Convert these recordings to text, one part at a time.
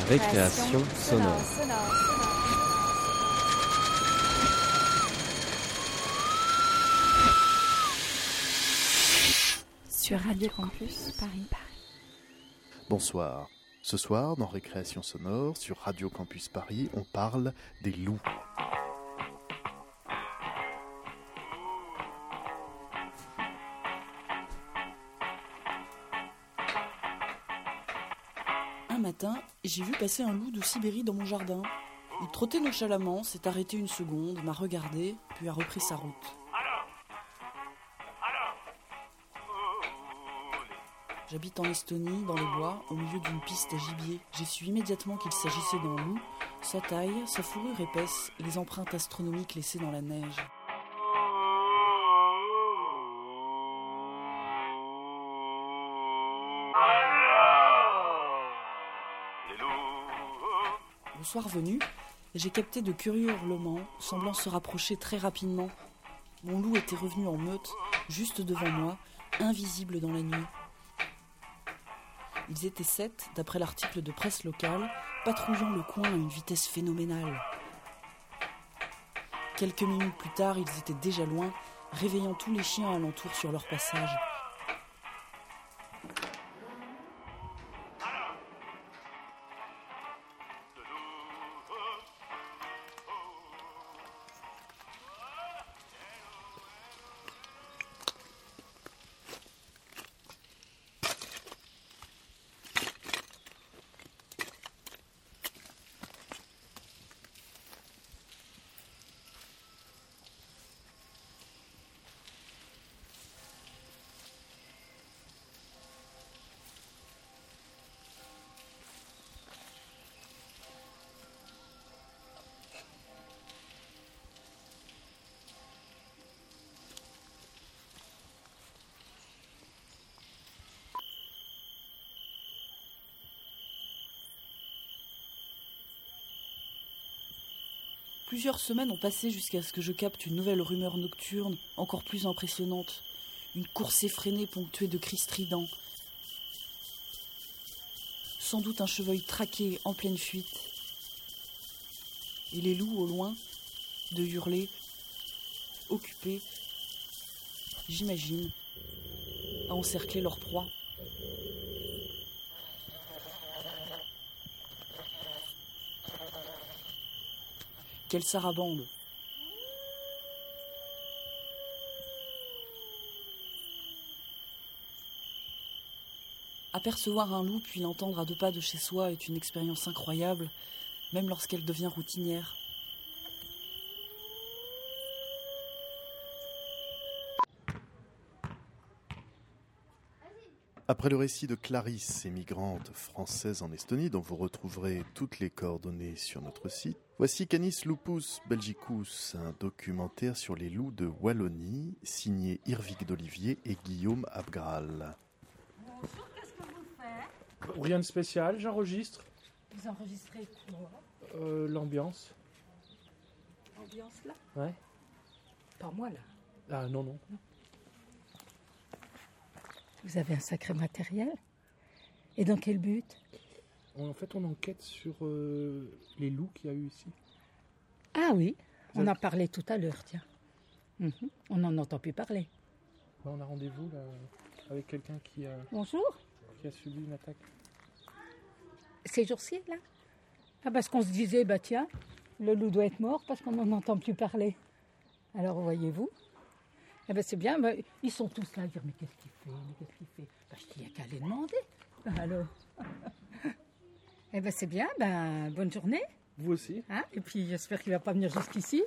Récréation, sonore. Sur Radio Campus Paris. Bonsoir. Ce soir, dans Récréation sonore, sur Radio Campus Paris, on parle des loups. J'ai vu passer un loup de Sibérie dans mon jardin. Il trottait nonchalamment, s'est arrêté une seconde, m'a regardé, puis a repris sa route. J'habite en Estonie, dans les bois, au milieu d'une piste à gibier. J'ai su immédiatement qu'il s'agissait d'un loup, sa taille, sa fourrure épaisse et les empreintes astronomiques laissées dans la neige. Soir venu, j'ai capté de curieux hurlements, semblant se rapprocher très rapidement. Mon loup était revenu en meute, juste devant moi, invisible dans la nuit. Ils étaient sept, d'après l'article de presse locale, patrouillant le coin à une vitesse phénoménale. Quelques minutes plus tard, ils étaient déjà loin, réveillant tous les chiens alentour sur leur passage. Plusieurs semaines ont passé jusqu'à ce que je capte une nouvelle rumeur nocturne, encore plus impressionnante. Une course effrénée ponctuée de cris stridents. Sans doute un chevreuil traqué en pleine fuite. Et les loups au loin, de hurler, occupés, j'imagine, à encercler leur proie. Quelle sarabande Apercevoir un loup puis l'entendre à deux pas de chez soi est une expérience incroyable, même lorsqu'elle devient routinière. Après le récit de Clarisse, émigrante française en Estonie, dont vous retrouverez toutes les coordonnées sur notre site, voici Canis Lupus Belgicus, un documentaire sur les loups de Wallonie, signé Irvig d'Olivier et Guillaume Abgral. Bonjour, qu'est-ce que vous faites? Rien de spécial, j'enregistre Vous enregistrez quoi? Euh, l'ambiance. Ambiance là? Ouais. Pas moi là. Ah non, non. Vous avez un sacré matériel. Et dans quel but En fait, on enquête sur euh, les loups qu'il y a eu ici. Ah oui, Vous on avez- en parlait tout à l'heure, tiens. Mhm, On n'en entend plus parler. On a rendez-vous là, avec quelqu'un qui a, Bonjour, qui a subi une attaque. ces jours-ci là? Ah parce qu'on se disait, bah tiens, le loup doit être mort parce qu'on n'en entend plus parler. Alors voyez-vous eh ben c'est bien, ben, ils sont tous là à dire mais qu'est-ce qu'il fait, mais qu'est-ce qu'il fait? Ben, Je dis, il n'y a qu'à les demander. Ben, alors? Eh ben c'est bien, ben bonne journée. Vous aussi Hein? Et puis j'espère qu'il va pas venir jusqu'ici.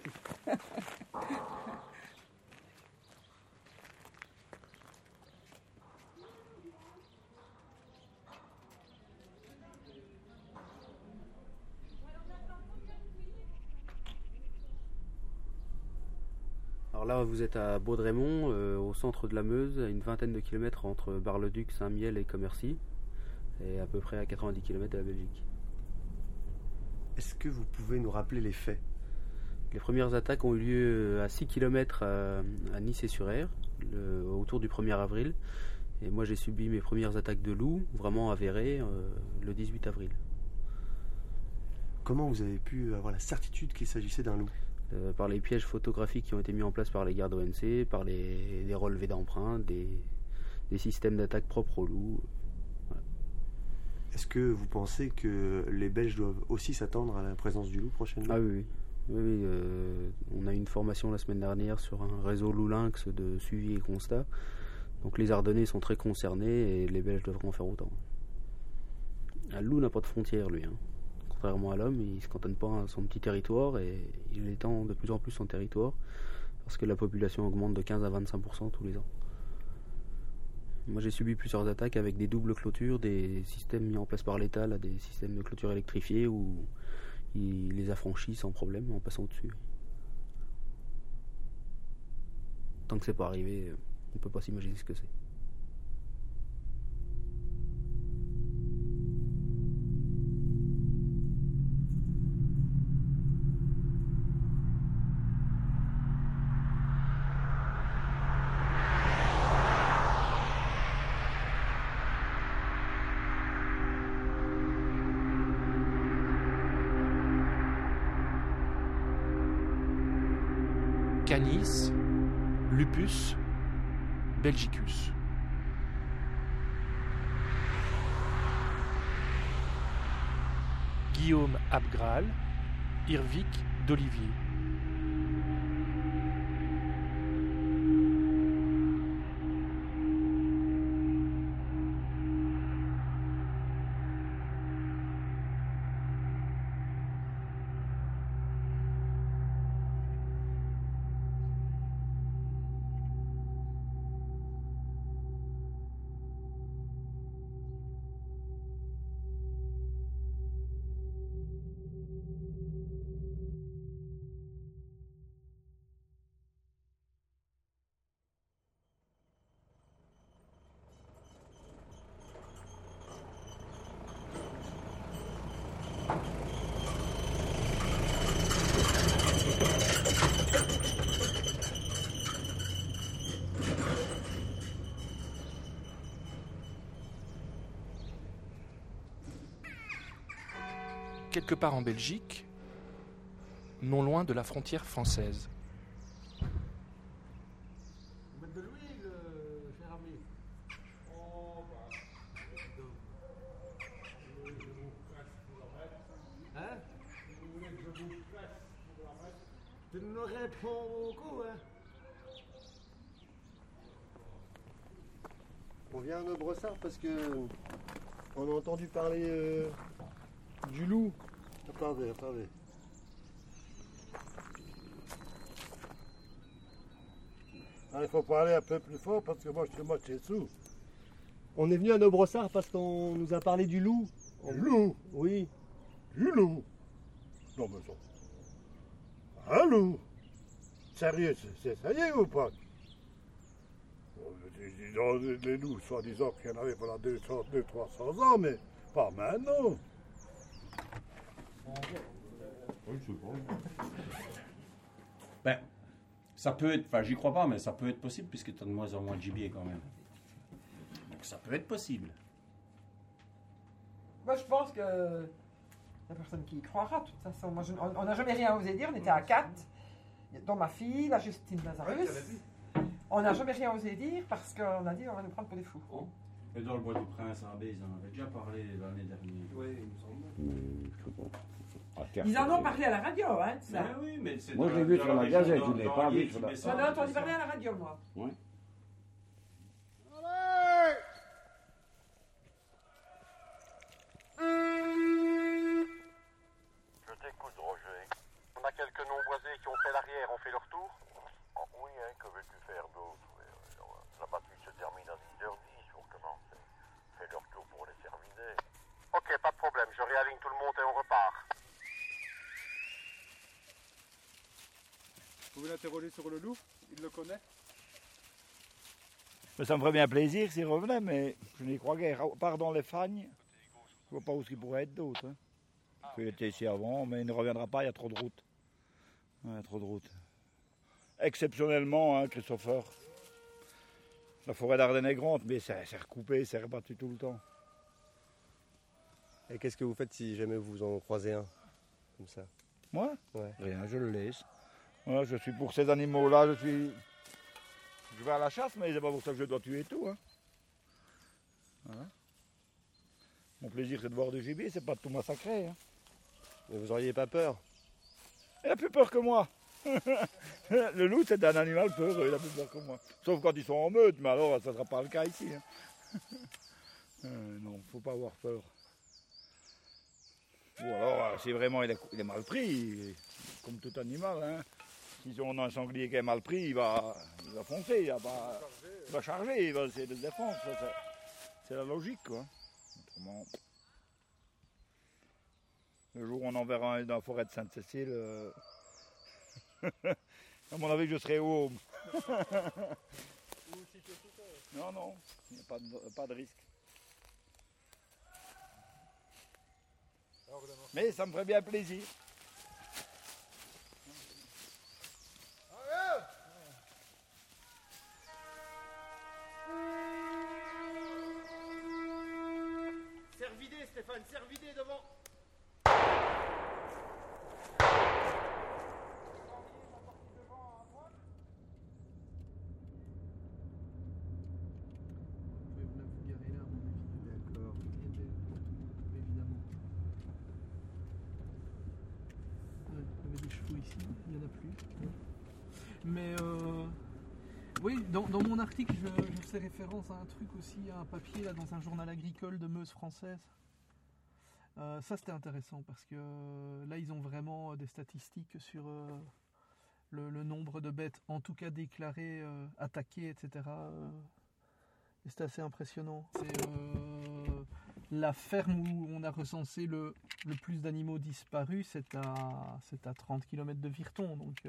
Alors là, vous êtes à Baudrémont, euh, au centre de la Meuse, à une vingtaine de kilomètres entre Bar-le-Duc, Saint-Miel et Commercy, et à peu près à 90 km de la Belgique. Est-ce que vous pouvez nous rappeler les faits? Les premières attaques ont eu lieu à 6 km à, à Nice et sur Aire, le- autour du 1er avril. Et moi, j'ai subi mes premières attaques de loups, vraiment avérées, euh, le 18 avril. comment vous avez pu avoir la certitude qu'il s'agissait d'un loup? Euh, par les pièges photographiques qui ont été mis en place par les gardes ONC, par les, les relevés d'empreintes, des, des systèmes d'attaque propres aux loups. Est-ce que vous pensez que les Belges doivent aussi s'attendre à la présence du loup prochainement? Ah oui, oui. Oui, oui, euh, on a eu une formation la semaine dernière sur un réseau loup lynx de suivi et constat. Donc les Ardennais sont très concernés et les Belges devraient en faire autant. Un loup n'a pas de frontières, lui. hein. Contrairement à l'homme, il ne se cantonne pas à son petit territoire et il étend de plus en plus son territoire parce que la population augmente de 15 à 25% tous les ans. Moi j'ai subi plusieurs attaques avec des doubles clôtures, des systèmes mis en place par l'État, des systèmes de clôture électrifiés où il les affranchit sans problème en passant au-dessus. Tant que c'est pas arrivé, on peut pas s'imaginer ce que c'est. Guillaume Abgral, Irvik d'Olivier. Quelque part en Belgique, non loin de la frontière française. Tu réponds On vient à nos parce que on a entendu parler euh, du loup. Attendez, attendez. Ah, Il faut parler un peu plus fort parce que moi je suis moitié sous. On est venu à nos brossards parce qu'on nous a parlé du loup. Du loup Oui. Du loup Non mais ça. Un loup Sérieux, c'est- c'est sérieux ou pas? Les- loups, soi-disant qu'il y en avait pendant 200, 200 300 ans, mais pas maintenant. Ben, ça peut être, enfin j'y crois pas, mais ça peut être possible puisque tu as de moins en moins de gibier quand même. Donc ça peut être possible. Moi, je pense que la personne qui y croira, de toute façon. Moi, je- on n'a jamais rien osé dire. On était à quatre, dont ma fille, la Justine Lazarus. On n'a jamais rien osé dire parce qu'on a dit on va nous prendre pour des fous. Et dans le bois du prince à Abbé, ils en avaient déjà parlé l'année dernière. Oui, il me semble. Ils en ont parlé à la radio, hein, ça. Oui, mais c'est Moi, je l'ai vu sur la Gazette, je ne l'ai pas vu sur la-. J'en ai entendu parler à la radio, moi. Ouais. Je t'écoute, Roger. On a quelques noms boisés qui ont fait l'arrière, ont fait leur tour Oh, Oui, hein, que veux-tu faire d'autre Oui, oui, oui. La bataille se termine à 10h10, faut recommencer. Fais leur tour pour les terminer. Ok, pas de problème, je réaligne tout le monde et on repart. Vous pouvez l'interroger sur le Mais Ça me ferait bien plaisir s'il revenait, mais je n'y crois guère. Dans les fagnes, je vois pas où il pourrait être d'autre. Hein. Il était ici avant, mais il ne reviendra pas, il y a trop de route. Ouais, il y a trop de route. Exceptionnellement, hein, Christopher. La forêt d'Ardennes est grande, mais c'est c'est recoupé, c'est rebattu tout le temps. Et qu'est-ce que vous faites si jamais vous en croisez un comme ça? Moi? Ouais. Rien, je le laisse. Je suis pour ces animaux-là, je suis. Je vais à la chasse, mais c'est pas pour ça que je dois tuer tout. Hein. Voilà. Mon plaisir, c'est de voir du gibier, c'est pas de tout massacrer. Hein. Mais vous auriez pas peur? Il a plus peur que moi. le loup, c'est un animal peureux, il a plus peur que moi. Sauf quand ils sont en meute, mais alors ça ne sera pas le cas ici. hein. Euh, non, faut pas avoir peur. Ou alors, euh, si vraiment il est, il est mal pris, comme tout animal, hein. Si on a un sanglier qui est mal pris, il va, il va foncer, il va, va charger, il va essayer de se défendre. c'est- la logique, quoi. Le jour où on enverra un dans la forêt de Sainte-Cécile, euh, à mon avis, je serai home. non, non, il n'y a pas de, pas de risque. Mais ça me ferait bien plaisir. D'accord. Évidemment. Ouais, il n'y en a plus. Mais euh, oui, dans, dans mon article, je, je fais référence à un truc aussi, à un papier là, dans un journal agricole de Meuse française. Euh, ça c'était intéressant parce que euh, là ils ont vraiment euh, des statistiques sur le, nombre de bêtes, en tout cas déclarées, attaquées, etc. et c'était assez impressionnant. C'est la ferme où on a recensé le, plus d'animaux disparus, c'est à, c'est à 30 km de Virton. Donc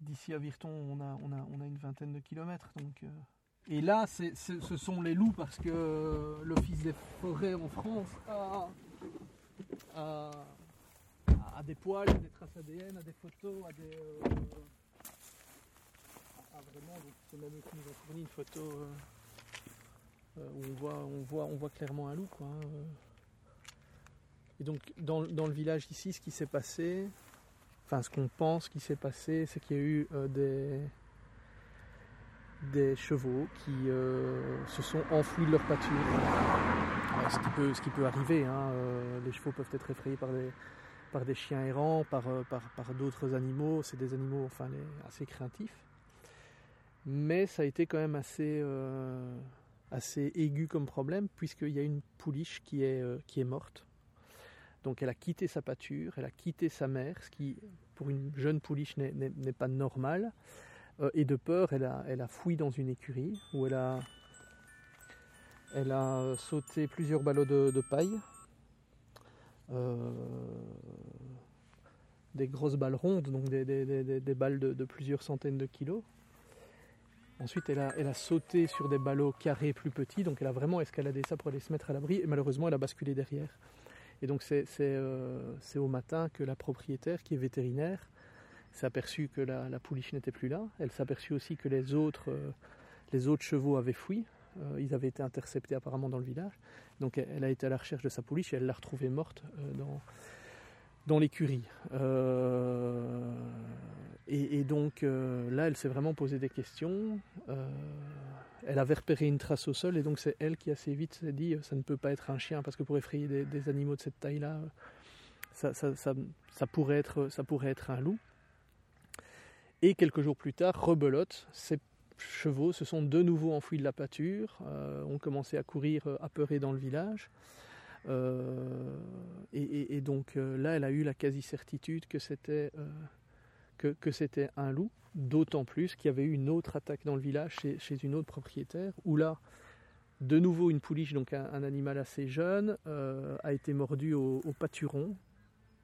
d'ici à Virton, on a, une vingtaine de kilomètres. Et là, ce sont les loups parce que euh, l'Office des forêts en France a, a, a des poils, a des traces ADN, a des photos, a des... euh, a vraiment, c'est même qui nous ont fourni une photo euh, euh, où on voit, on, voit, on voit clairement un loup. Hein. Et donc dans, dans le village ici, ce qui s'est passé, enfin ce qu'on pense qui s'est passé, c'est qu'il y a eu des, des chevaux qui euh, se sont enfouis de leur pâture. Ce, qui peut, arriver, hein, euh, les chevaux peuvent être effrayés par des, chiens errants, par, euh, par, d'autres animaux, c'est des animaux assez craintifs. Mais ça a été quand même assez, aigu comme problème, puisqu'il y a une pouliche qui est, qui est morte. Donc elle a quitté sa pâture, elle a quitté sa mère, ce qui pour une jeune pouliche n'est pas normal. Euh, et de peur, elle a, fouillé dans une écurie où elle a, sauté plusieurs ballots de, paille, euh, des grosses balles rondes, donc des, balles de, plusieurs centaines de kilos. Ensuite, elle a, sauté sur des ballots carrés plus petits, donc elle a vraiment escaladé ça pour aller se mettre à l'abri, et malheureusement, elle a basculé derrière. Et donc, c'est euh, au matin que la propriétaire, qui est vétérinaire, s'est aperçue que la, pouliche n'était plus là. Elle s'est aperçue aussi que les autres, euh, les autres chevaux avaient fui. Euh, ils avaient été interceptés apparemment dans le village. Donc, elle, elle a été à la recherche de sa pouliche et elle l'a retrouvée morte euh, dans, l'écurie. Et, donc là, elle s'est vraiment posé des questions. Elle avait repéré une trace au sol et donc c'est elle qui assez vite s'est dit ça ne peut pas être un chien parce que pour effrayer des, animaux de cette taille-là, ça pourrait être un loup. Et quelques jours plus tard, rebelote, ces chevaux se sont de nouveau enfouis de la pâture, euh, ont commencé à courir euh, apeurés dans le village. Euh, et, donc là, elle a eu la quasi-certitude que c'était que, que c'était un loup, d'autant plus qu'il y avait eu une autre attaque dans le village chez, une autre propriétaire, où là, de nouveau une pouliche, donc un, animal assez jeune, a été mordu au pâturon.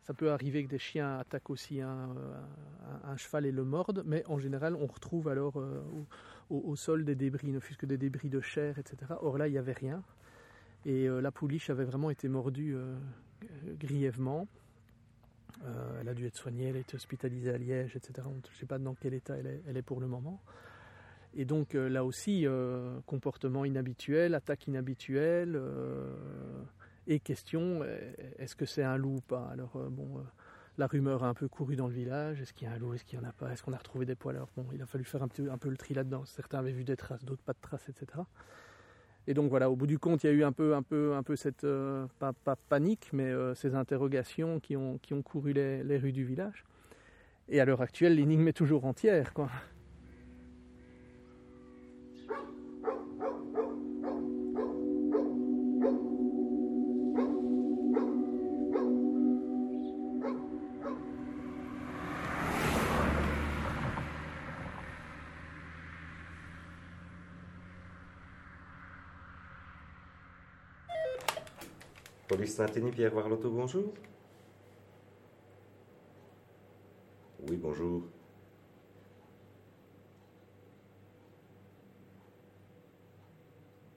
Ça peut arriver que des chiens attaquent aussi un, un- cheval et le mordent, mais en général, on retrouve alors euh, au, sol des débris, ne fût-ce que des débris de chair, etc. Or là, il n'y avait rien. Et euh, la pouliche avait vraiment été mordue euh, grièvement. Euh, elle a dû être soignée, elle a été hospitalisée à Liège, etc. Je ne sais pas dans quel état elle est, elle est pour le moment. Et donc euh, là aussi, euh, comportement inhabituel, attaque inhabituelle, euh, Et question, euh, est-ce que c'est un loup ou pas? Alors, euh, bon, euh, la rumeur a un peu couru dans le village. Est-ce qu'il y a un loup? Est-ce qu'il n'y en a pas? Est-ce qu'on a retrouvé des poils? Alors, bon, il a fallu faire un, petit, un peu le tri là-dedans. Certains avaient vu des traces, d'autres pas de traces, etc. Et donc voilà, au bout du compte, il y a eu un peu, un peu, un peu cette, pas, panique, mais ces interrogations qui ont, qui ont couru les, les rues du village. Et à l'heure actuelle, l'énigme est toujours entière, quoi. Police Saint-Denis, Pierre Warlotto, bonjour. Oui, bonjour.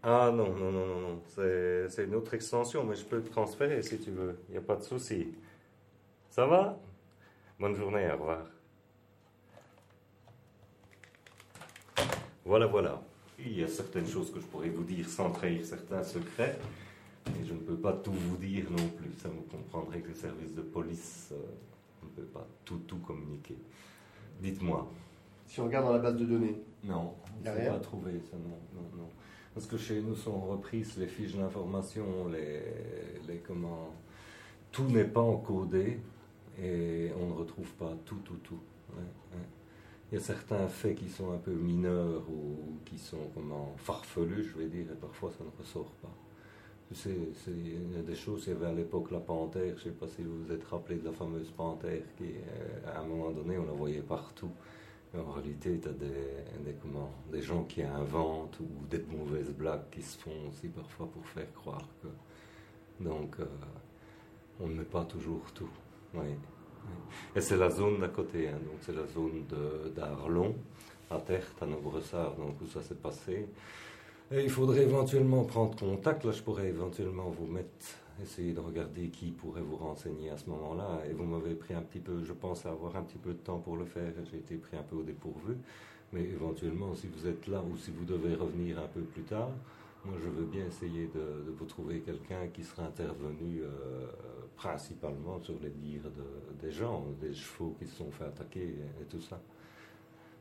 Ah non, non, non, non, non. C'est, c'est une autre extension, mais je peux te transférer si tu veux. Il n'y a pas de souci. Ça va? Bonne journée, au revoir. Voilà, voilà. Il y a certaines choses que je pourrais vous dire sans trahir certains secrets. Et je ne peux pas tout vous dire non plus. Ça vous comprendrez que les services de police euh, ne peut pas tout, tout communiquer. Dites-moi. Si on regarde dans la base de données. Non, on ne pas trouvé ça, non, non, non. Parce que chez nous sont reprises les fiches d'information, les, les comment. Tout n'est pas encodé et on ne retrouve pas tout, tout, tout. Ouais, ouais. Il y a certains faits qui sont un peu mineurs ou qui sont comment farfelus, je vais dire, et parfois ça ne ressort pas. C'est, a des choses, il y avait à l'époque la panthère, je ne sais pas si vous vous êtes rappelé de la fameuse panthère qui, euh, à un moment donné, on la voyait partout. En réalité, tu as des, des, comment, des gens qui inventent ou des mauvaises blagues qui se font aussi parfois pour faire croire que. Donc, euh, on ne met pas toujours tout. Et c'est la zone d'à côté, hein, donc c'est la zone d'Arlon, à Terre, à Nobressard, donc où ça s'est passé. Et il faudrait éventuellement prendre contact. Là, je pourrais éventuellement vous mettre, essayer de regarder qui pourrait vous renseigner à ce moment-là. Et vous m'avez pris un petit peu, je pense avoir un petit peu de temps pour le faire. J'ai été pris un peu au dépourvu. Mais éventuellement, si vous êtes là ou si vous devez revenir un peu plus tard, moi, je veux bien essayer de, vous trouver quelqu'un qui sera intervenu euh, principalement sur les dires de- des gens, des chevaux qui se sont fait attaquer et tout ça.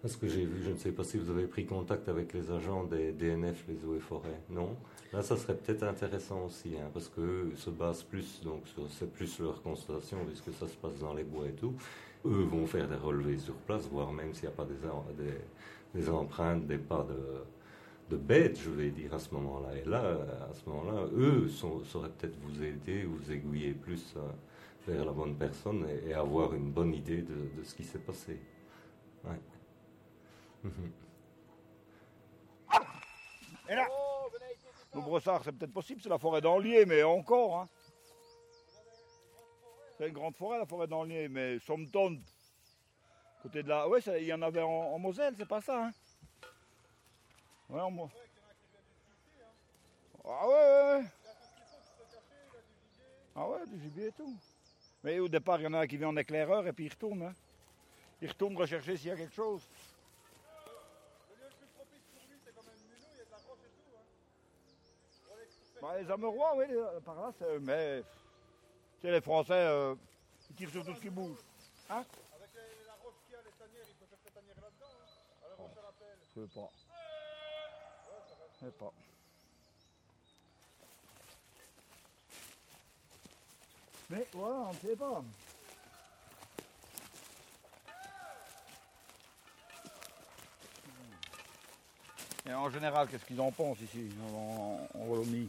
Parce que j'ai vu, je ne sais pas si vous avez pris contact avec les agents des DNF, les eaux et forêts, non Là, ça serait peut-être intéressant aussi, hein, parce qu'eux se basent plus, donc c'est plus leur constatation, puisque ça se passe dans les bois et tout. Eux vont faire des relevés sur place, voire même s'il n'y a pas des, des, empreintes, des pas de, de bêtes, je vais dire, à ce moment-là. Et là, à ce moment-là, eux sauraient peut-être vous aider, vous aiguiller plus euh, vers la bonne personne et, et avoir une bonne idée de, de ce qui s'est passé. Ouais. Le brossard, c'est peut-être possible, c'est la forêt d'Anlier, mais encore. Hein. C'est une grande forêt, la forêt d'Anlier, mais Sompton, côté de la. Ça- il y en avait en, Moselle, c'est pas ça, hein Ouais, en Ah ouais, ouais, ouais. Ah ouais, du gibier et tout. Mais au départ, il y en a un qui vient en éclaireur et puis il retourne. Hein. Il retourne rechercher s'il y a quelque chose. Bah, les Amerois, oui, les- par là, c'est. Mais. Tu sais, les Français, euh, ils tirent sur tout ce qui bouge. Hein Avec la roche qu'il y a, les tanières, il peut faire ses tanières là-dedans. Hein. À la roche à la pelle. Je sais pas. Je sais pas. Mais voilà, on ne sait pas. Et en général, qu'est-ce qu'ils en pensent ici, en, en, en Wallonie?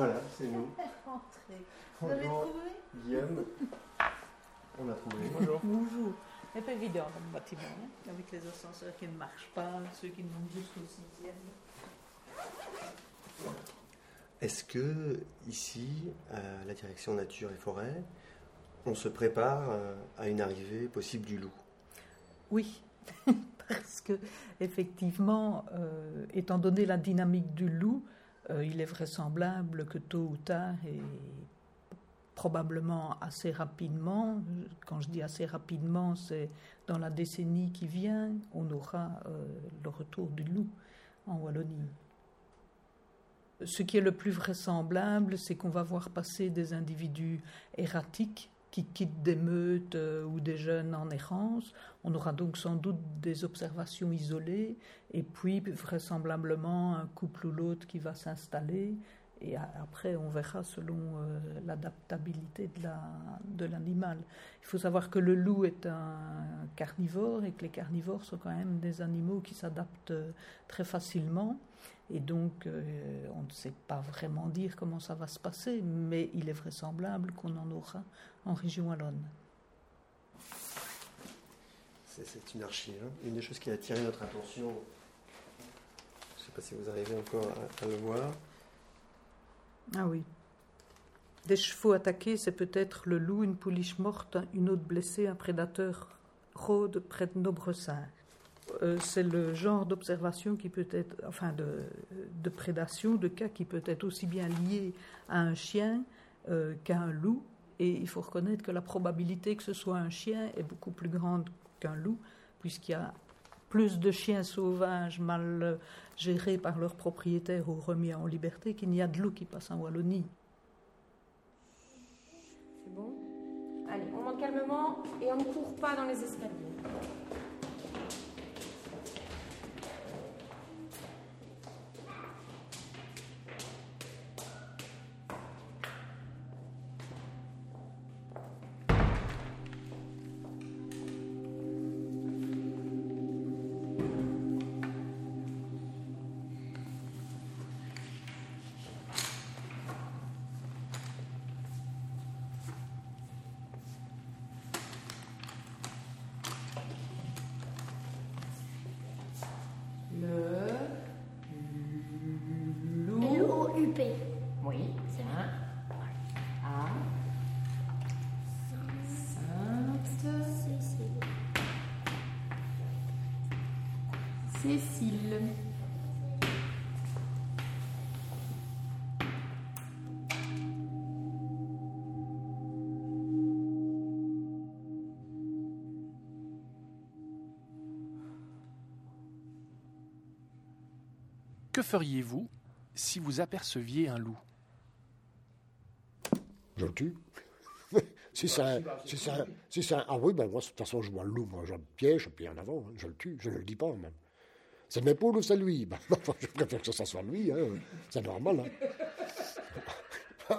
Voilà, c'est nous. Vous avez Bonjour. trouvé? Guillaume. On a trouvé. Bonjour. C'est pas évident dans le bâtiment, hein, avec les ascenseurs qui ne marchent pas, ceux qui montent jusqu'au sixième. Est-ce que ici, à la direction nature et forêt, on se prépare euh, à une arrivée possible du loup? Oui, parce que effectivement, euh, étant donné la dynamique du loup, euh, il est vraisemblable que tôt ou tard et probablement assez rapidement, quand je dis assez rapidement, c'est dans la décennie qui vient, on aura le retour du loup en Wallonie. Ce qui est le plus vraisemblable, c'est qu'on va voir passer des individus erratiques qui quittent des meutes euh, ou des jeunes en errance. On aura donc sans doute des observations isolées et puis vraisemblablement un couple ou l'autre qui va s'installer. Et après, on verra selon euh, l'adaptabilité de l'animal. Il faut savoir que le loup est un carnivore et que les carnivores sont quand même des animaux qui s'adaptent euh, très facilement. Et donc, euh, on ne sait pas vraiment dire comment ça va se passer, mais il est vraisemblable qu'on en aura en région wallonne. C'est une archive. Hein. Une des choses qui a attiré notre attention, je ne sais pas si vous arrivez encore à, le voir. Ah oui. Des chevaux attaqués, c'est peut-être le loup, une pouliche morte, une autre blessée, un prédateur rôde près de nos bressins. Euh, c'est le genre d'observation qui peut être, enfin de, prédation, de cas qui peut être aussi bien lié à un chien euh, qu'à un loup. Et il faut reconnaître que la probabilité que ce soit un chien est beaucoup plus grande qu'un loup, puisqu'il y a plus de chiens sauvages mal gérés par leurs propriétaires ou remis en liberté qu'il n'y a de loups qui passent en Wallonie. C'est bon? Allez, on monte calmement et on ne court pas dans les escaliers. Que feriez-vous si vous aperceviez un loup? Je le tue. si c'est si c'est ah oui, ben moi, de toute façon, je vois le loup, moi, je le piège, puis en avant, hein, je le tue, je ne le dis pas même. C'est mes poules ou c'est lui? Ben, Je préfère que ça soit lui, hein. c'est normal. Hein.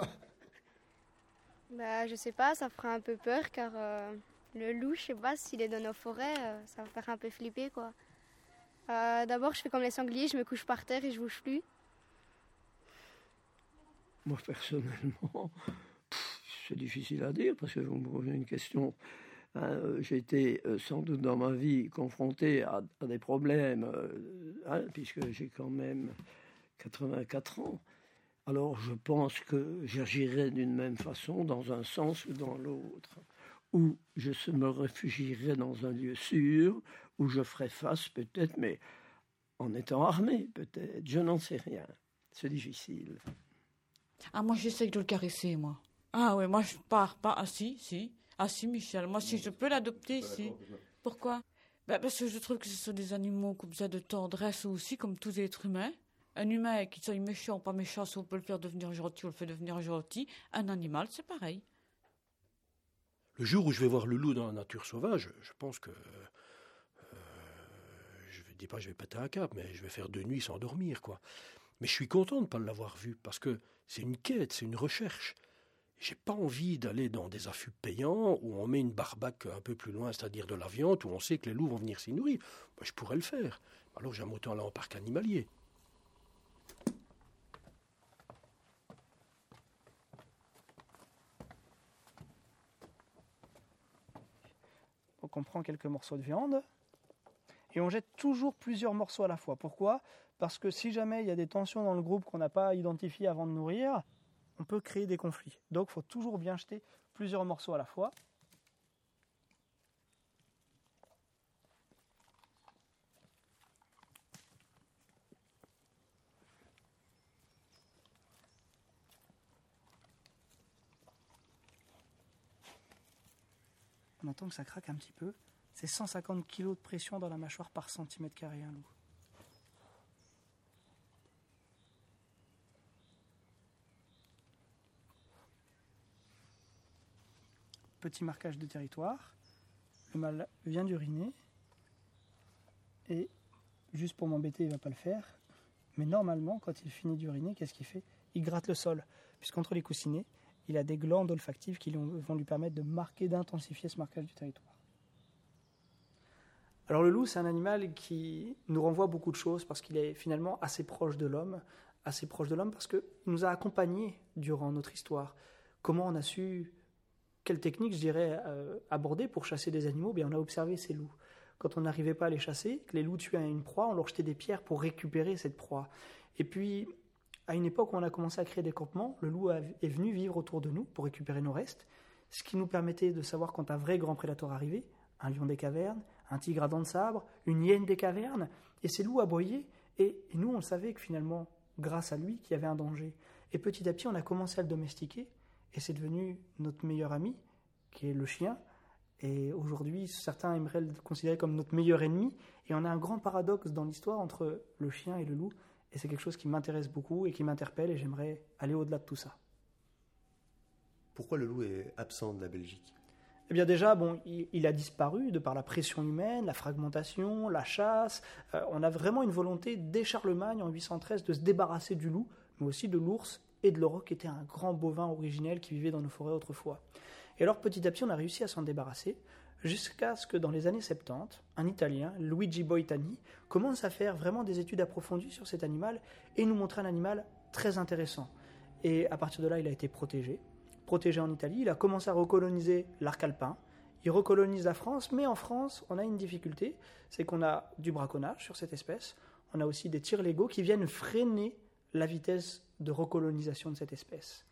bah, je sais pas, ça fera un peu peur car euh, le loup, je sais pas, s'il est dans nos forêts, euh, ça va faire un peu flipper quoi. Euh, d'abord, je fais comme les sangliers, je me couche par terre et je bouge plus. Moi, personnellement, c'est difficile à dire parce que vous me posez une question. Hein, j'ai été euh, sans doute dans ma vie confronté à, des problèmes, euh, hein, puisque j'ai quand même 84 ans. Alors je pense que j'agirais d'une même façon dans un sens ou dans l'autre. Ou je me réfugierais dans un lieu sûr, où je ferai face peut-être, mais en étant armé peut-être, je n'en sais rien. C'est difficile. Ah, moi j'essaye de le caresser, moi. Ah oui, moi je pars pas. Ah si, si. Ah si, Michel, moi si je peux l'adopter, si. Pourquoi? Bah, Parce que je trouve que ce sont des animaux comme ça de tendresse aussi, comme tous les êtres humains. Un humain qui soit méchant ou pas méchant, si on peut le faire devenir gentil, on le fait devenir gentil. Un animal, c'est pareil. Le jour où je vais voir le loup dans la nature sauvage, je pense que dis pas je vais péter un cap, mais je vais faire deux nuits sans dormir, quoi. Mais je suis content de ne pas l'avoir vu, parce que c'est une quête, c'est une recherche. J'ai pas envie d'aller dans des affûts payants où on met une barbaque un peu plus loin, c'est-à-dire de la viande, où on sait que les loups vont venir s'y nourrir. je pourrais le faire. Alors j'aime autant aller en parc animalier. Donc on prend quelques morceaux de viande Et on jette toujours plusieurs morceaux à la fois. Pourquoi? Parce que si jamais il y a des tensions dans le groupe qu'on n'a pas identifiées avant de nourrir, on peut créer des conflits. Donc il faut toujours bien jeter plusieurs morceaux à la fois. Que ça craque un petit peu. C'est 150 kg de pression dans la mâchoire par centimètre carré, un loup. Petit marquage de territoire. Le mâle vient d'uriner. Et juste pour m'embêter, il va pas le faire. Mais normalement, quand il finit d'uriner, qu'est-ce qu'il fait? Il gratte le sol. Puisqu'entre les coussinets, il a des glandes olfactives qui vont lui permettre de marquer, d'intensifier ce marquage du territoire. Alors le loup, c'est un animal qui nous renvoie beaucoup de choses parce qu'il est finalement assez proche de l'homme, assez proche de l'homme parce qu'il nous a accompagnés durant notre histoire. Comment on a su, quelle technique, je dirais, euh, aborder pour chasser des animaux? Bien, on a observé ces loups. Quand on n'arrivait pas à les chasser, que les loups tuaient une proie, on leur jetait des pierres pour récupérer cette proie. Et puis, à une époque où on a commencé à créer des campements, le loup est venu vivre autour de nous pour récupérer nos restes, ce qui nous permettait de savoir quand un vrai grand prédateur arrivait, un lion des cavernes, un tigre à dents de sabre, une hyène des cavernes, et ces loups aboyaient, et, et nous on savait que finalement, grâce à lui, qu'il y avait un danger. Et petit à petit, on a commencé à le domestiquer, et c'est devenu notre meilleur ami, qui est le chien, et aujourd'hui, certains aimeraient le considérer comme notre meilleur ennemi, et on a un grand paradoxe dans l'histoire entre le chien et le loup, et c'est quelque chose qui m'intéresse beaucoup et qui m'interpelle, et j'aimerais aller au-delà de tout ça. Pourquoi le loup est absent de la Belgique? Eh bien déjà, bon, il, il a disparu de par la pression humaine, la fragmentation, la chasse. Euh, on a vraiment une volonté dès Charlemagne en 813 de se débarrasser du loup, mais aussi de l'ours et de l'auroch, qui était un grand bovin originel qui vivait dans nos forêts autrefois. Et alors petit à petit, on a réussi à s'en débarrasser, jusqu'à ce que dans les années 70, un Italien, Luigi Boitani, commence à faire vraiment des études approfondies sur cet animal et nous montrer un animal très intéressant. Et à partir de là, il a été protégé. Protégé en Italie, il a commencé à recoloniser l'arc alpin. Il recolonise la France, mais en France, on a une difficulté, c'est qu'on a du braconnage sur cette espèce. On a aussi des tirs légaux qui viennent freiner la vitesse de recolonisation de cette espèce.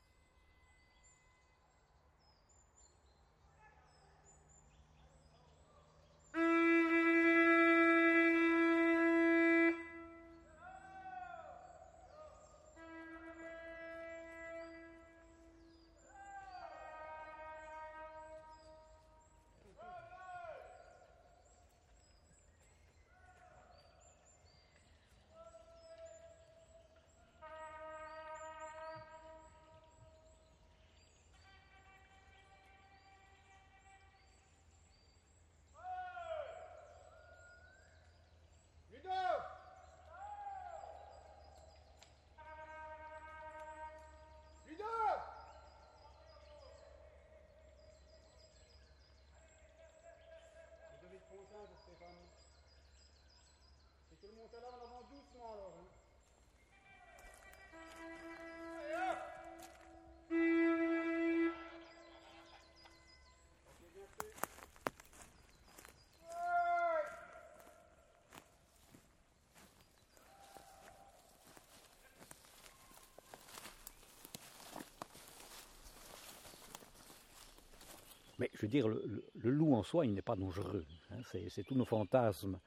Je veux dire, le, loup en soi, il n'est pas dangereux. hein. C'est tous nos fantasmes.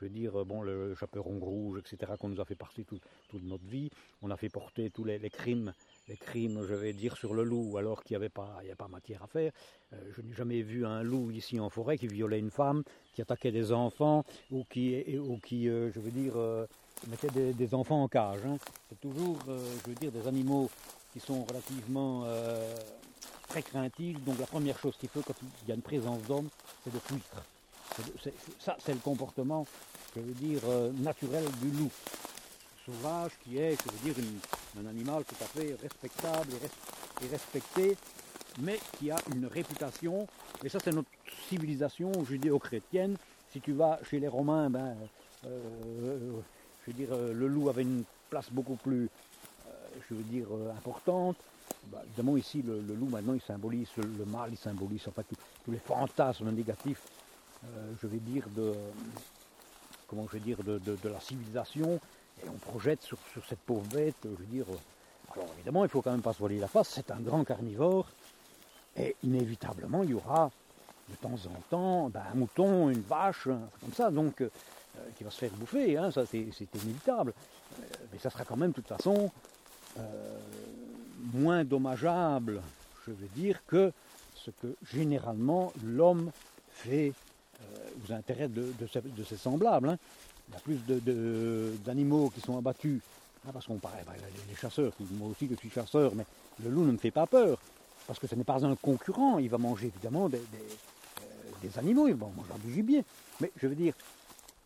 Je veux dire, bon, le chaperon rouge, etc., qu'on nous a fait tout- toute notre vie. On a fait porter tous les, crimes, les crimes, je vais dire, sur le loup, alors qu'il n'y avait, pas- avait pas matière à faire. Euh, je n'ai jamais vu un loup ici en forêt qui violait une femme, qui attaquait des enfants, ou qui, ou qui euh, je veux dire, euh, mettait des, enfants en cage. hein. C'est toujours, je veux dire, des animaux qui sont relativement très craintifs. Donc la première chose qu'il faut quand il y a une présence d'homme, c'est de fuir. Ça, c'est le comportement, je veux dire, euh, naturel du loup sauvage, qui est, je veux dire, un animal tout à fait respectable et, res- et respecté, mais qui a une réputation. Et ça, c'est notre civilisation judéo-chrétienne. Si tu vas chez les Romains, ben, euh, je veux dire, euh, le loup avait une place beaucoup plus, euh, je veux dire, euh, importante. Bah, évidemment, ici, le, loup, maintenant, il symbolise le, mal, il symbolise enfin tous- tous les fantasmes négatifs, euh, je vais dire, de, comment je vais dire, de, la civilisation, et on projette sur, cette pauvre bête, je veux dire. euh, Alors évidemment, il faut quand même pas se voiler la face, c'est un grand carnivore, et inévitablement, il y aura de temps en temps ben, un mouton, une vache, comme ça, donc euh, qui va se faire bouffer, hein, ça c'est inévitable. Mais ça sera quand même de toute façon moins dommageable, je veux dire, que ce que généralement l'homme fait euh, aux intérêts de, de ses, semblables. hein. Il y a plus d'animaux qui sont abattus, hein, parce qu'on paraît, ben, les, chasseurs, moi aussi je suis chasseur, mais le loup ne me fait pas peur, parce que ce n'est pas un concurrent, il va manger évidemment des, des, euh, animaux, il va manger du gibier. Mais je veux dire,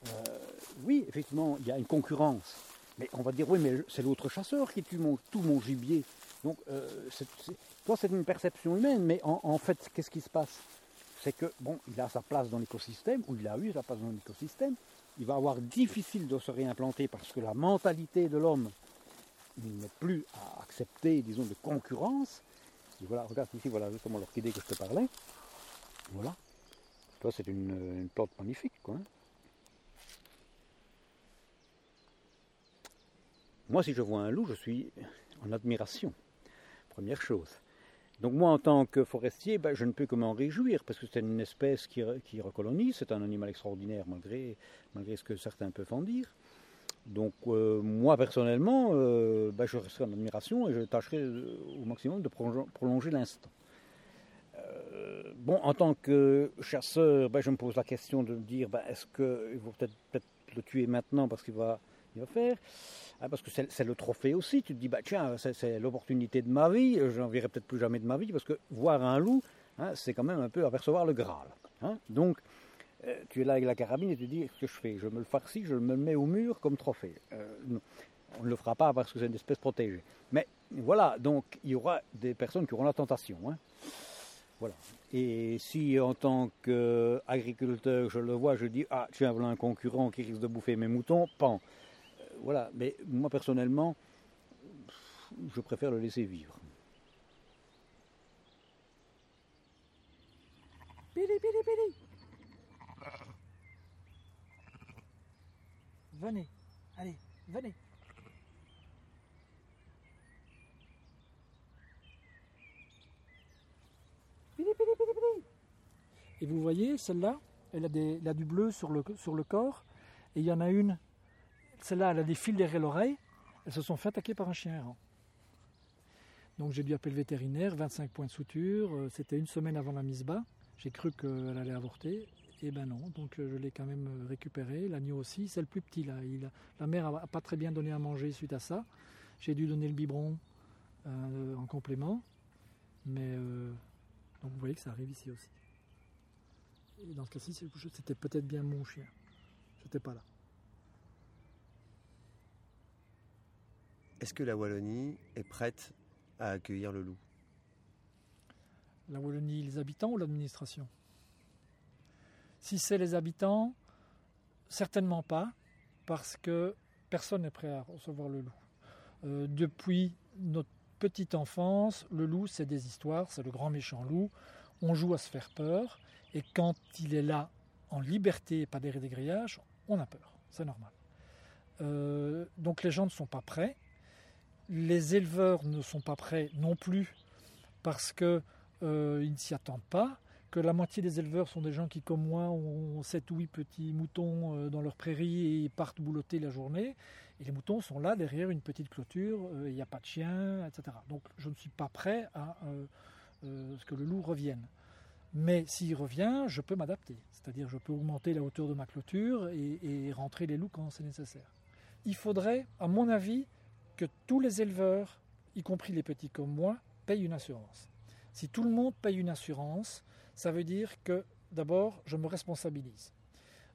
euh, oui, effectivement, il y a une concurrence. Mais on va dire, oui, mais c'est l'autre chasseur qui tue mon- tout mon gibier. Donc, euh, toi, c'est une perception humaine, mais en, fait, qu'est-ce qui se passe? C'est que, bon, il a sa place dans l'écosystème, ou il a eu sa place dans l'écosystème. Il va avoir difficile de se réimplanter parce que la mentalité de l'homme n'est plus à accepter, disons, de concurrence. Et voilà, regarde ici, voilà justement l'orchidée que je te parlais. Voilà. Toi, c'est une, une plante magnifique, quoi. hein. Moi, si je vois un loup, je suis en admiration. Première chose. Donc moi, en tant que forestier, ben, je ne peux que m'en réjouir, parce que c'est une espèce qui, re- qui recolonise, c'est un animal extraordinaire, malgré, malgré ce que certains peuvent en dire. Donc euh, moi, personnellement, euh, ben, je resterai en admiration et je tâcherai euh, au maximum de prolon- prolonger l'instant. Bon, en tant que chasseur, ben, je me pose la question de me dire, est-ce qu'il faut peut-être peut le tuer maintenant parce qu'il va, faire ah, parce que c'est le trophée aussi. Tu te dis, bah, tiens, c'est- l'opportunité de ma vie, je n'en verrai peut-être plus jamais de ma vie, parce que voir un loup, hein, c'est quand même un peu apercevoir le Graal. hein. Donc, euh, tu es là avec la carabine et tu te dis, qu'est-ce que je fais Je me le farcis, je me le mets au mur comme trophée. Euh, on ne le fera pas parce que c'est une espèce protégée. Mais voilà, donc il y aura des personnes qui auront la tentation. hein. Voilà. Et si en tant qu'agriculteur, je le vois, je dis, ah, tiens, voilà un concurrent qui risque de bouffer mes moutons, pan. Voilà, mais moi personnellement, je préfère le laisser vivre. Venez, allez, venez. Et vous voyez, celle-là, elle a, des, elle a du bleu sur le, sur le corps. Et il y en a une, celle-là, elle a des fils derrière l'oreille. Elles se sont fait attaquer par un chien errant. Donc j'ai dû appeler le vétérinaire, 25 points de suture. euh, C'était une semaine avant la mise bas. J'ai cru qu'elle allait avorter. Et ben non, donc euh, je l'ai quand même euh, récupéré. L'agneau aussi, c'est le plus petit là. La mère n'a pas très bien donné à manger suite à ça. J'ai dû donner le biberon en complément. Mais donc vous voyez que ça arrive ici aussi. Et dans ce cas-ci, c'était peut-être bien mon chien. J'étais pas là. Est-ce que la Wallonie est prête à accueillir le loup? La Wallonie, les habitants ou l'administration? Si c'est les habitants, certainement pas, parce que personne n'est prêt à recevoir le loup. Euh, depuis notre petite enfance, le loup, c'est des histoires, c'est le grand méchant loup. On joue à se faire peur, et quand il est là en liberté et pas derrière des grillages, on a peur. C'est normal. Euh, donc les gens ne sont pas prêts. Les éleveurs ne sont pas prêts non plus parce que euh, ne s'y attendent pas, que la moitié des éleveurs sont des gens qui, comme moi, ont 7 ou 8 petits moutons euh, dans leur prairie et partent boulotter la journée. Et les moutons sont là derrière une petite clôture, euh, il n'y a pas de chien, etc. Donc je ne suis pas prêt à euh, ce que le loup revienne. Mais s'il revient, je peux m'adapter. C'est-à-dire je peux augmenter la hauteur de ma clôture et rentrer les loups quand c'est nécessaire. Il faudrait, à mon avis, que tous les éleveurs, y compris les petits comme moi, payent une assurance. Si tout le monde paye une assurance, ça veut dire que d'abord, je me responsabilise.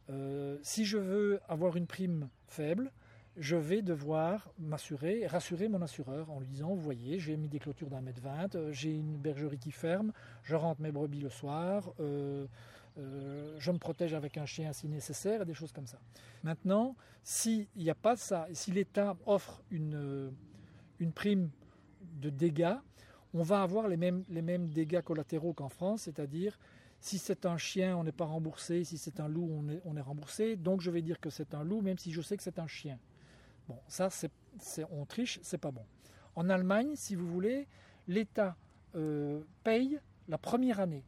Euh, si je veux avoir une prime faible, je vais devoir m'assurer rassurer mon assureur en lui disant, vous voyez, j'ai mis des clôtures d'un mètre vingt, euh, j'ai une bergerie qui ferme, je rentre mes brebis le soir, euh, euh, je me protège avec un chien si nécessaire, et des choses comme ça. Maintenant, s'il n'y a pas ça, si l'État offre une, euh, une prime de dégâts, on va avoir les mêmes, les mêmes dégâts collatéraux qu'en France, c'est-à-dire Si c'est un chien, on n'est pas remboursé. Si c'est un loup, on est, on est remboursé. Donc je vais dire que c'est un loup, même si je sais que c'est un chien. Bon, ça, c'est- on triche, c'est pas bon. En Allemagne, si vous voulez, l'État euh, paye la première année.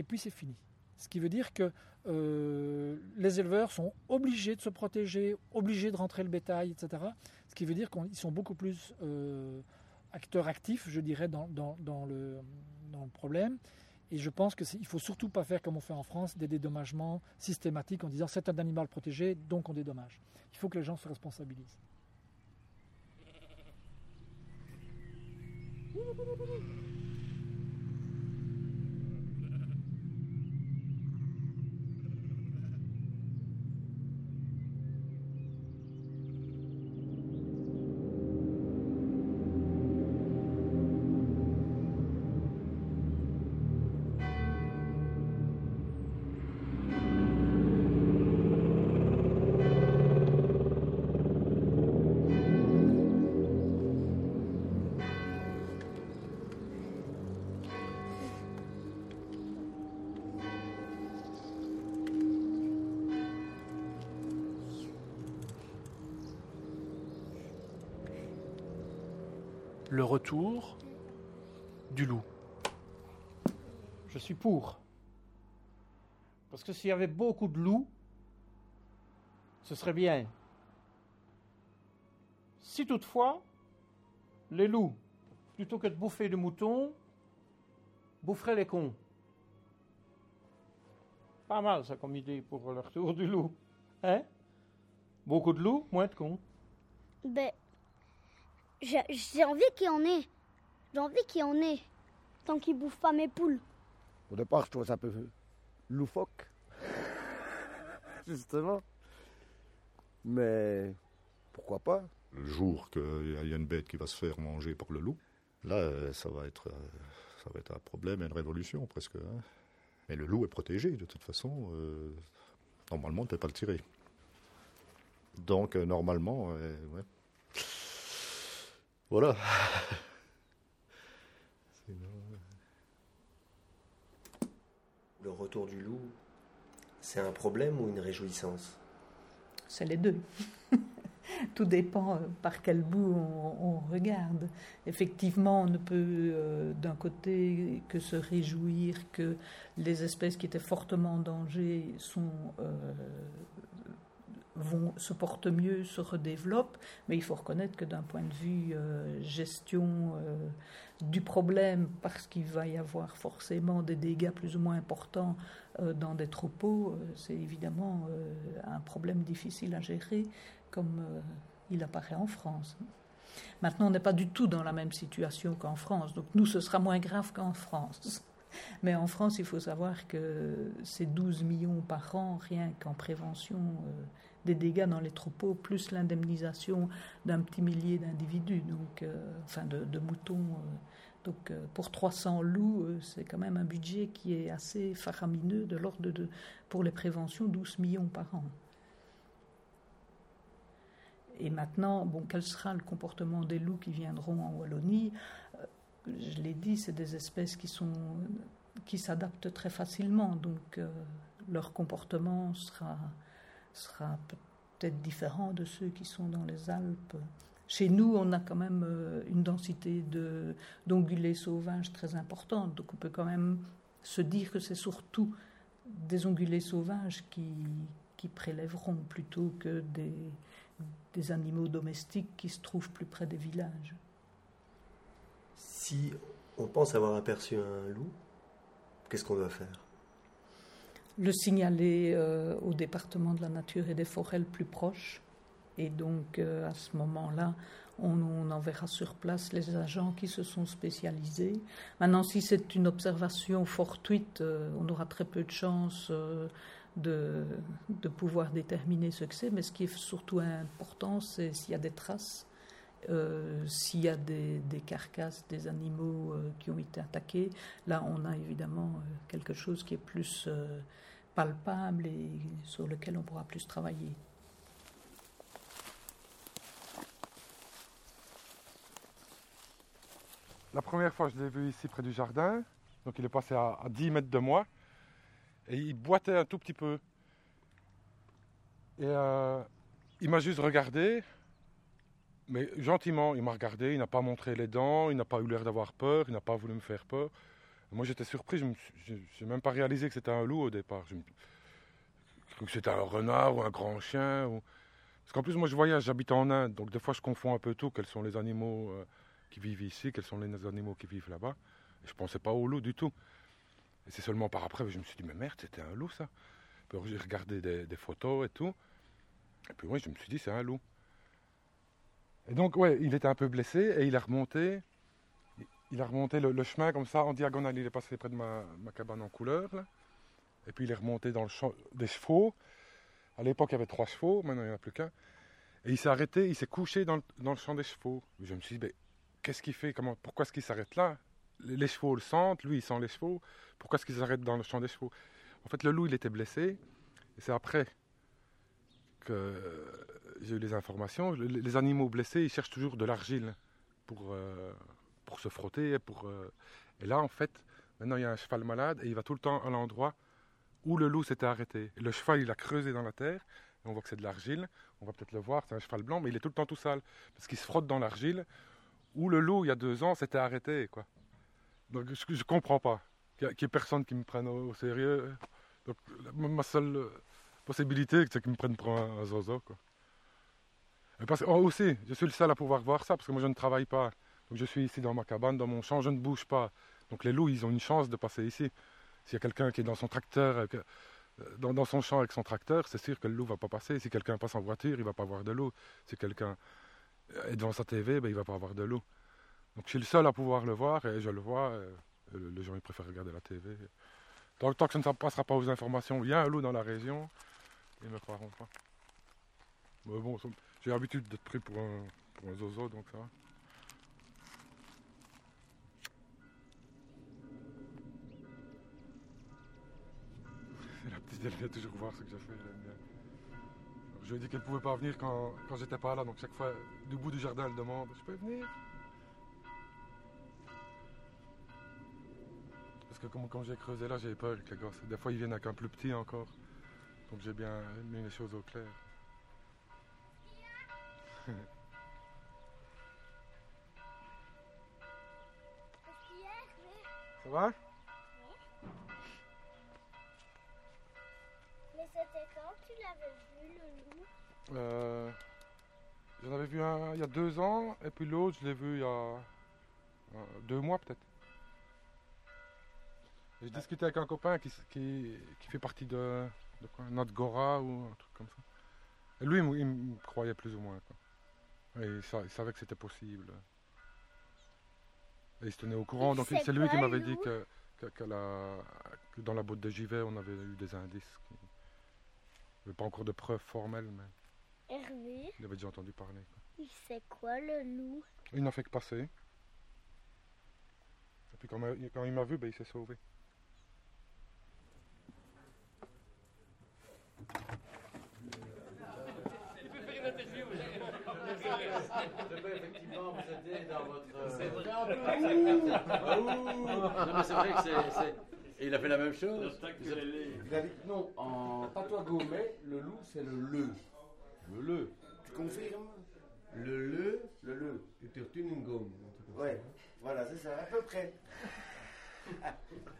Et puis c'est fini. Ce qui veut dire que euh, les éleveurs sont obligés de se protéger, obligés de rentrer le bétail, etc. Ce qui veut dire qu'ils sont beaucoup plus euh, acteurs actifs, je dirais, dans, le, dans le problème. Et je pense qu'il ne faut surtout pas faire comme on fait en France, des dédommagements systématiques en disant c'est un animal protégé, donc on dédommage. Il faut que les gens se responsabilisent. Le retour du loup. Je suis pour. Parce que s'il y avait beaucoup de loups, ce serait bien. Si toutefois, les loups, plutôt que de bouffer des moutons, boufferaient les cons. Pas mal ça comme idée pour le retour du loup. Hein? Beaucoup de loups, moins de cons. Ben, j'ai envie qu'il y en ait. J'ai envie qu'il y en ait. Tant qu'ils bouffent pas mes poules. Au départ, je trouve ça un peu loufoque. Justement. Mais pourquoi pas? Le jour qu'il y a une bête qui va se faire manger par le loup, là, ça va être, euh, ça va être un problème et une révolution presque. hein. Mais le loup est protégé de toute façon. euh, normalement, on ne peut pas le tirer. Donc, euh, normalement, euh, ouais. Voilà. Le retour du loup, c'est un problème ou une réjouissance? C'est les deux. Tout dépend euh, par quel bout on, on regarde. Effectivement, on ne peut euh, d'un côté que se réjouir que les espèces qui étaient fortement en danger sont, euh, se portent mieux, se redéveloppent, mais il faut reconnaître que d'un point de vue euh, gestion euh, du problème, parce qu'il va y avoir forcément des dégâts plus ou moins importants euh, dans des troupeaux, c'est évidemment un problème difficile à gérer, comme il apparaît en France. Maintenant, on n'est pas du tout dans la même situation qu'en France, donc nous, ce sera moins grave qu'en France. Mais en France, il faut savoir que c'est 12 millions par an, rien qu'en prévention des dégâts dans les troupeaux, plus l'indemnisation d'un petit millier d'individus, donc euh, enfin de, moutons. euh. donc euh, pour 300 loups, c'est quand même un budget qui est assez faramineux, de l'ordre pour les préventions, 12 millions par an. Et maintenant, bon, quel sera le comportement des loups qui viendront en Wallonie? Je l'ai dit, c'est des espèces qui sont qui s'adaptent très facilement, donc leur comportement sera sera peut-être différent de ceux qui sont dans les Alpes. Chez nous, on a quand même euh, une densité de d'ongulés sauvages très importante, donc on peut quand même se dire que c'est surtout des ongulés sauvages qui, qui prélèveront plutôt que des, des animaux domestiques qui se trouvent plus près des villages. Si on pense avoir aperçu un loup, qu'est-ce qu'on doit faire? Le signaler euh, au département de la nature et des forêts le plus proche. Et donc, euh, à ce moment-là, on, enverra sur place les agents qui se sont spécialisés. Maintenant, si c'est une observation fortuite, euh, on aura très peu de chances de, pouvoir déterminer ce que c'est. Mais ce qui est surtout important, c'est s'il y a des traces, s'il y a des, carcasses, des animaux qui ont été attaqués. Là, on a évidemment quelque chose qui est plus palpable et sur lequel on pourra plus travailler. La première fois, je l'ai vu ici près du jardin. Donc il est passé à, à 10 mètres de moi. Et il boitait un tout petit peu. Et euh, il m'a juste regardé. Mais gentiment, il m'a regardé, il n'a pas montré les dents, il n'a pas eu l'air d'avoir peur, il n'a pas voulu me faire peur. Moi j'étais surpris, je n'ai même pas réalisé que c'était un loup au départ. Je que c'était un renard ou un grand chien. Parce qu'en plus moi je voyage, j'habite en Inde, donc des fois je confonds un peu tout, quels sont les animaux euh, qui vivent ici, quels sont les animaux qui vivent là-bas. Je pensais pas au loup du tout. Et c'est seulement par après que je me suis dit, mais merde, c'était un loup ça. Puis j'ai regardé des, des photos et tout. Et puis oui, je me suis dit, c'est un loup. Et donc, ouais, il était un peu blessé et il a remonté. Il a remonté le, chemin comme ça, en diagonale. Il est passé près de ma, cabane en couleur. Et puis il est remonté dans le champ des chevaux. À l'époque, il y avait trois chevaux, maintenant il n'y en a plus qu'un. Et il s'est arrêté, il s'est couché dans le, champ des chevaux. Je me suis dit, mais qu'est-ce qu'il fait? Comment, Pourquoi est-ce qu'il s'arrête là? Les, chevaux le sentent, lui il sent les chevaux. Pourquoi est-ce qu'il s'arrête dans le champ des chevaux? En fait, le loup, il était blessé. Et c'est après que j'ai eu les informations. Les, les animaux blessés, ils cherchent toujours de l'argile pour, euh, pour se frotter. Pour, euh, Et là, en fait, maintenant, il y a un cheval malade et il va tout le temps à l'endroit où le loup s'était arrêté. Le cheval, il a creusé dans la terre. Et on voit que c'est de l'argile. On va peut-être le voir, c'est un cheval blanc, mais il est tout le temps tout sale. Parce qu'il se frotte dans l'argile où le loup, il y a deux ans, s'était arrêté. Quoi. Donc je ne comprends pas qu'il n'y ait personne qui me prenne au, sérieux. Donc ma seule euh, possibilité, c'est qu'ils me prennent pour un, un zozo. Quoi. Et parce oh, aussi, je suis le seul à pouvoir voir ça, parce que moi je ne travaille pas. Donc je suis ici dans ma cabane, dans mon champ, je ne bouge pas. Donc les loups, ils ont une chance de passer ici. S'il y a quelqu'un qui est dans son tracteur, euh, euh, dans, son champ avec son tracteur, c'est sûr que le loup va pas passer. Si quelqu'un passe en voiture, il va pas voir de loup. Si quelqu'un est devant sa TV, ben, il va pas avoir de loup. Donc je suis le seul à pouvoir le voir et je le vois. euh, les gens ils préfèrent regarder la TV. Tant, tant que ça ne passera pas aux informations, il y a un loup dans la région, ils ne me croiront pas. Mais bon, j'ai l'habitude d'être pris pour un, pour un zozo, donc ça va. elle vient toujours voir ce que je fais, je lui ai dit qu'elle pouvait pas venir quand, quand j'étais pas là, donc chaque fois, du bout du jardin, elle demande Je peux venir? Parce que comme, comme j'ai creusé là, j'ai peur avec les gosses. Des fois, ils viennent avec un plus petit encore. Donc j'ai bien mis les choses au clair. Ça va? C'était quand tu l'avais vu, le loup Euh, J'en avais vu un il y a deux ans, et puis l'autre, je l'ai vu il y a euh, deux mois peut-être. J'ai discuté avec un copain qui, qui, qui fait partie de, de quoi, Notre Gora ou un truc comme ça. Et lui, il me- il me croyait plus ou moins. Quoi. Et il, sa- il savait que c'était possible. Et il se tenait au courant. Il Donc c'est lui qui m'avait dit que, que, que la- que dans la botte de Givet, on avait eu des indices. qui- Avait pas encore de preuves formelles, mais Hervé, il avait déjà entendu parler. quoi. il sait quoi, le loup? Il n'a fait que passer. Et puis quand, il m'a vu, ben, il s'est sauvé. effectivement vous aider dans votre. C'est vrai. Non, mais c'est vrai que c'est. Et il a fait la même chose. Il a dit- Non, en patois gourmet, le loup c'est le le. Le le. Tu confirmes Le le, le le. Et tu retiens une gomme. Ouais, voilà, c'est ça, à peu près.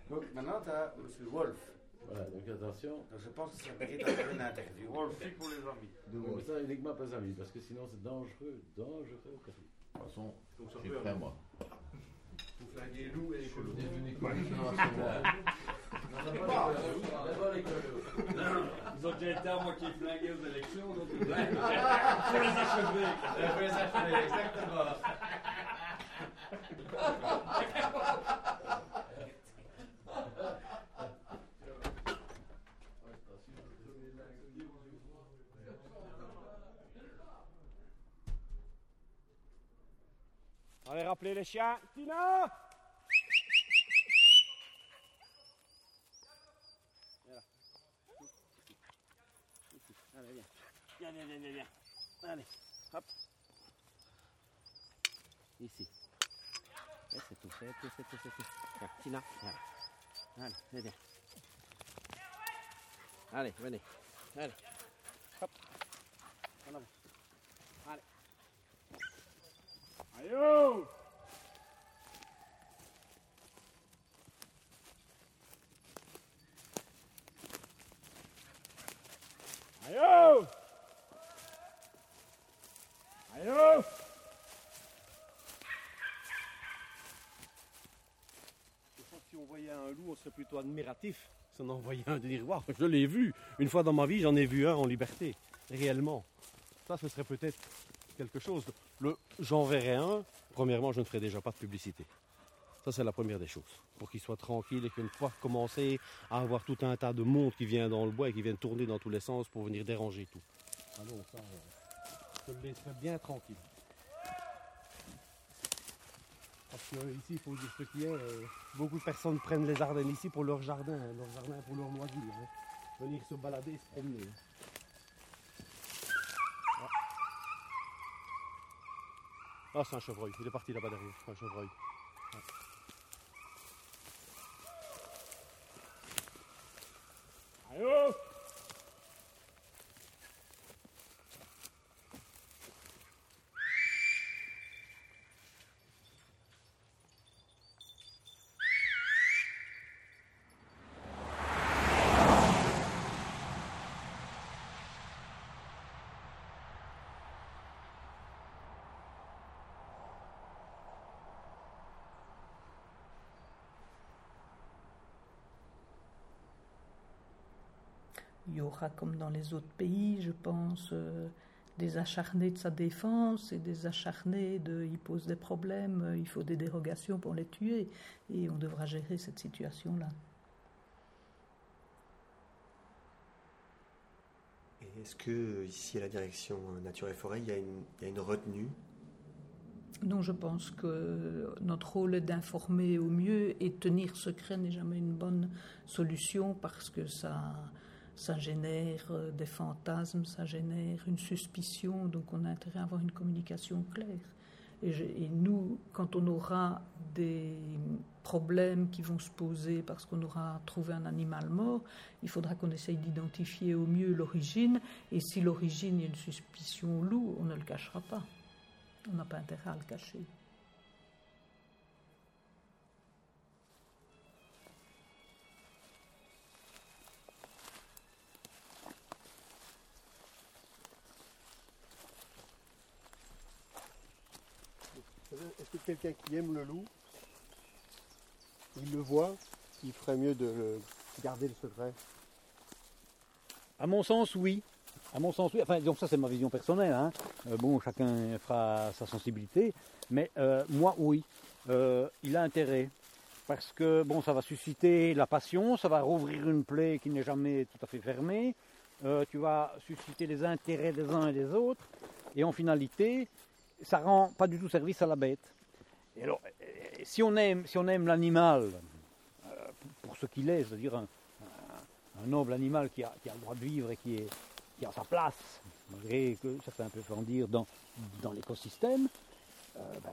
Donc maintenant, tu as M. Wolf. Voilà, donc attention. Donc je pense que ça mérite un peu une interview. Wolf. pour les amis. Donc ça uniquement pas amis, parce que sinon c'est dangereux, dangereux. De toute façon, je suis prêt moi. Vous flinguez les loups et les colos. Ils ont déjà été à moi qui ai flingué aux élections, donc faut les achever. Faut les achever, exactement. Allez, rappelez les chiens. Tina. Allez, viens. Viens, viens, viens, viens. Allez, hop. Ici. c'est tout, c'est tout, c'est tout, c'est tout. Tina, viens. Allez, viens, viens. Allez, venez. Allez. Hop. En avant. Allez. Oh Aïe oh Je pense que si on voyait un loup, on serait plutôt admiratif. Si on en voyait un, de Waouh, je l'ai vu. Une fois dans ma vie, j'en ai vu un en liberté, réellement. Ça, ce serait peut-être quelque chose. Le j'en verrai un, premièrement, je ne ferai déjà pas de publicité. Ça, c'est la première des choses. Pour qu'il soit tranquille et qu'une fois commencer à avoir tout un tas de monde qui vient dans le bois et qui vient tourner dans tous les sens pour venir déranger tout. Non, ça, je le laisserai bien tranquille. Parce que ici, il faut dire ce qui est, euh, beaucoup de personnes prennent les Ardennes ici pour leur jardin, hein, leur jardin pour leur loisir. hein. Venir se balader, se promener. Ah, Ah, c'est un chevreuil, il est parti là-bas derrière, un chevreuil. Ah. Aïe aura, comme dans les autres pays, je pense, euh, des acharnés de sa défense et des acharnés de il pose des problèmes, euh, il faut des dérogations pour les tuer. Et on devra gérer cette situation-là. Est-ce que ici à la direction Nature et Forêt, il y a une, il y a une retenue? Non, je pense que notre rôle est d'informer au mieux et tenir secret n'est jamais une bonne solution parce que ça, ça génère euh, des fantasmes, ça génère une suspicion, donc on a intérêt à avoir une communication claire. Et, nous, quand on aura des problèmes qui vont se poser parce qu'on aura trouvé un animal mort, il faudra qu'on essaye d'identifier au mieux l'origine. Et si l'origine a une suspicion loup, on ne le cachera pas. On n'a pas intérêt à le cacher. Quelqu'un qui aime le loup, il le voit, il ferait mieux de le garder le secret À mon sens, oui. À mon sens, oui. Enfin, donc ça, c'est ma vision personnelle. hein. Euh, bon, chacun fera sa sensibilité. Mais euh, moi, oui. Euh, il a intérêt. Parce que, bon, ça va susciter la passion, ça va rouvrir une plaie qui n'est jamais tout à fait fermée. Tu vas susciter les intérêts des uns et des autres. Et en finalité, ça rend pas du tout service à la bête. Et alors, si on aime, si on aime l'animal euh, pour ce qu'il est, c'est-à-dire un, noble animal qui a, le droit de vivre et qui, est, qui a sa place, malgré que ça fait un peu faire dire dans, dans l'écosystème, euh, ben,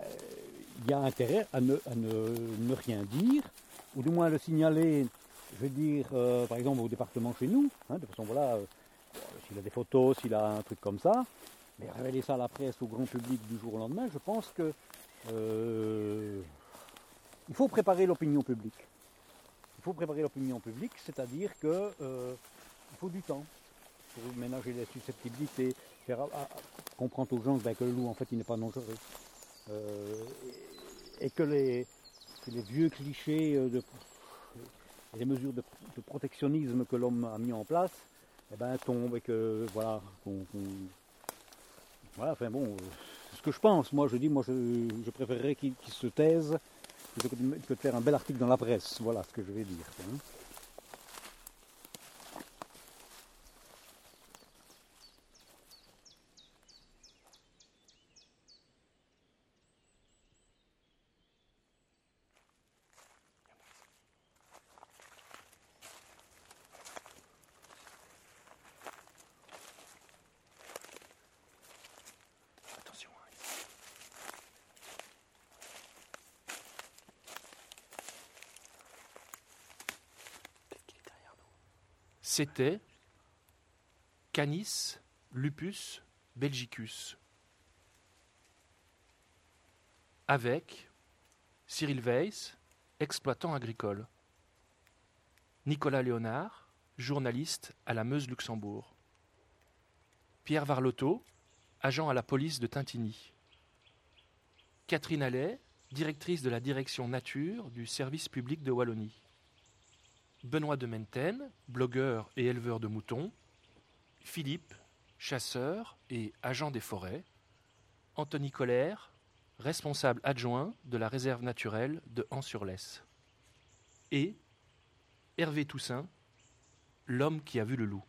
il y a intérêt à, ne, à ne, ne rien dire, ou du moins le signaler, je veux dire, euh, par exemple au département chez nous, hein, de façon voilà, s'il a des photos, s'il a un truc comme ça, mais révéler ça à la presse, au grand public du jour au lendemain, je pense que euh, il faut préparer l'opinion publique. Il faut préparer l'opinion publique, c'est-à-dire que euh, faut du temps pour ménager les susceptibilités, faire à- comprendre aux gens ben, que le loup en fait il n'est pas dangereux. Euh, et, que les, vieux clichés de, et les mesures de, protectionnisme que l'homme a mis en place eh ben, tombent et que voilà, enfin bon, ce que je pense. Moi, je dis, moi, je, préférerais qu'il se taise plutôt que faire un bel article dans la presse. Voilà ce que je vais dire. hein. C'était Canis lupus belgicus. Avec Cyril Weiss, exploitant agricole. Nicolas Léonard, journaliste à la Meuse-Luxembourg. Pierre Varlotto, agent à la police de Tintigny. Catherine Allais, directrice de la direction nature du service public de Wallonie. Benoît de Menten, blogueur et éleveur de moutons. Philippe, chasseur et agent des forêts. Anthony Colère, responsable adjoint de la réserve naturelle de Hans-sur-Lesse. Et Hervé Toussaint, l'homme qui a vu le loup.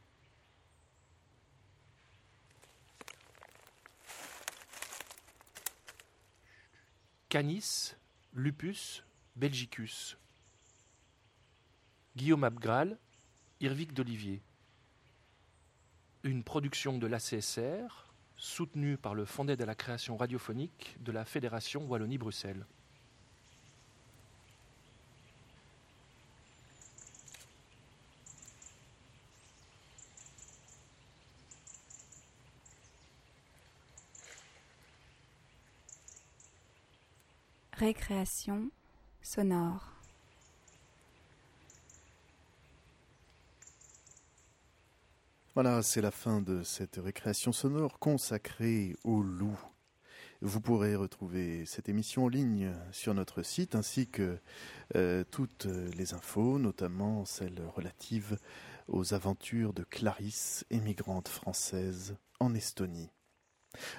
Canis lupus belgicus. Guillaume Abgral, Irvic d'Olivier. Une production de l'ACSR, soutenue par le Fonds d'aide à la création radiophonique de la Fédération Wallonie-Bruxelles. Récréation sonore. Voilà, c'est la fin de cette récréation sonore consacrée au loup. Vous pourrez retrouver cette émission en ligne sur notre site ainsi que euh, toutes les infos, notamment celles relatives aux aventures de Clarisse, émigrante française en Estonie.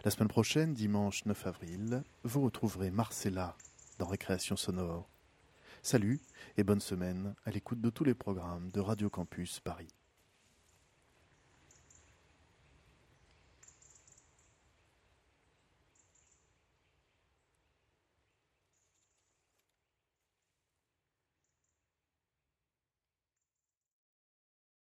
La semaine prochaine, dimanche 9 avril, vous retrouverez Marcella dans Récréation sonore. Salut et bonne semaine à l'écoute de tous les programmes de Radio Campus Paris.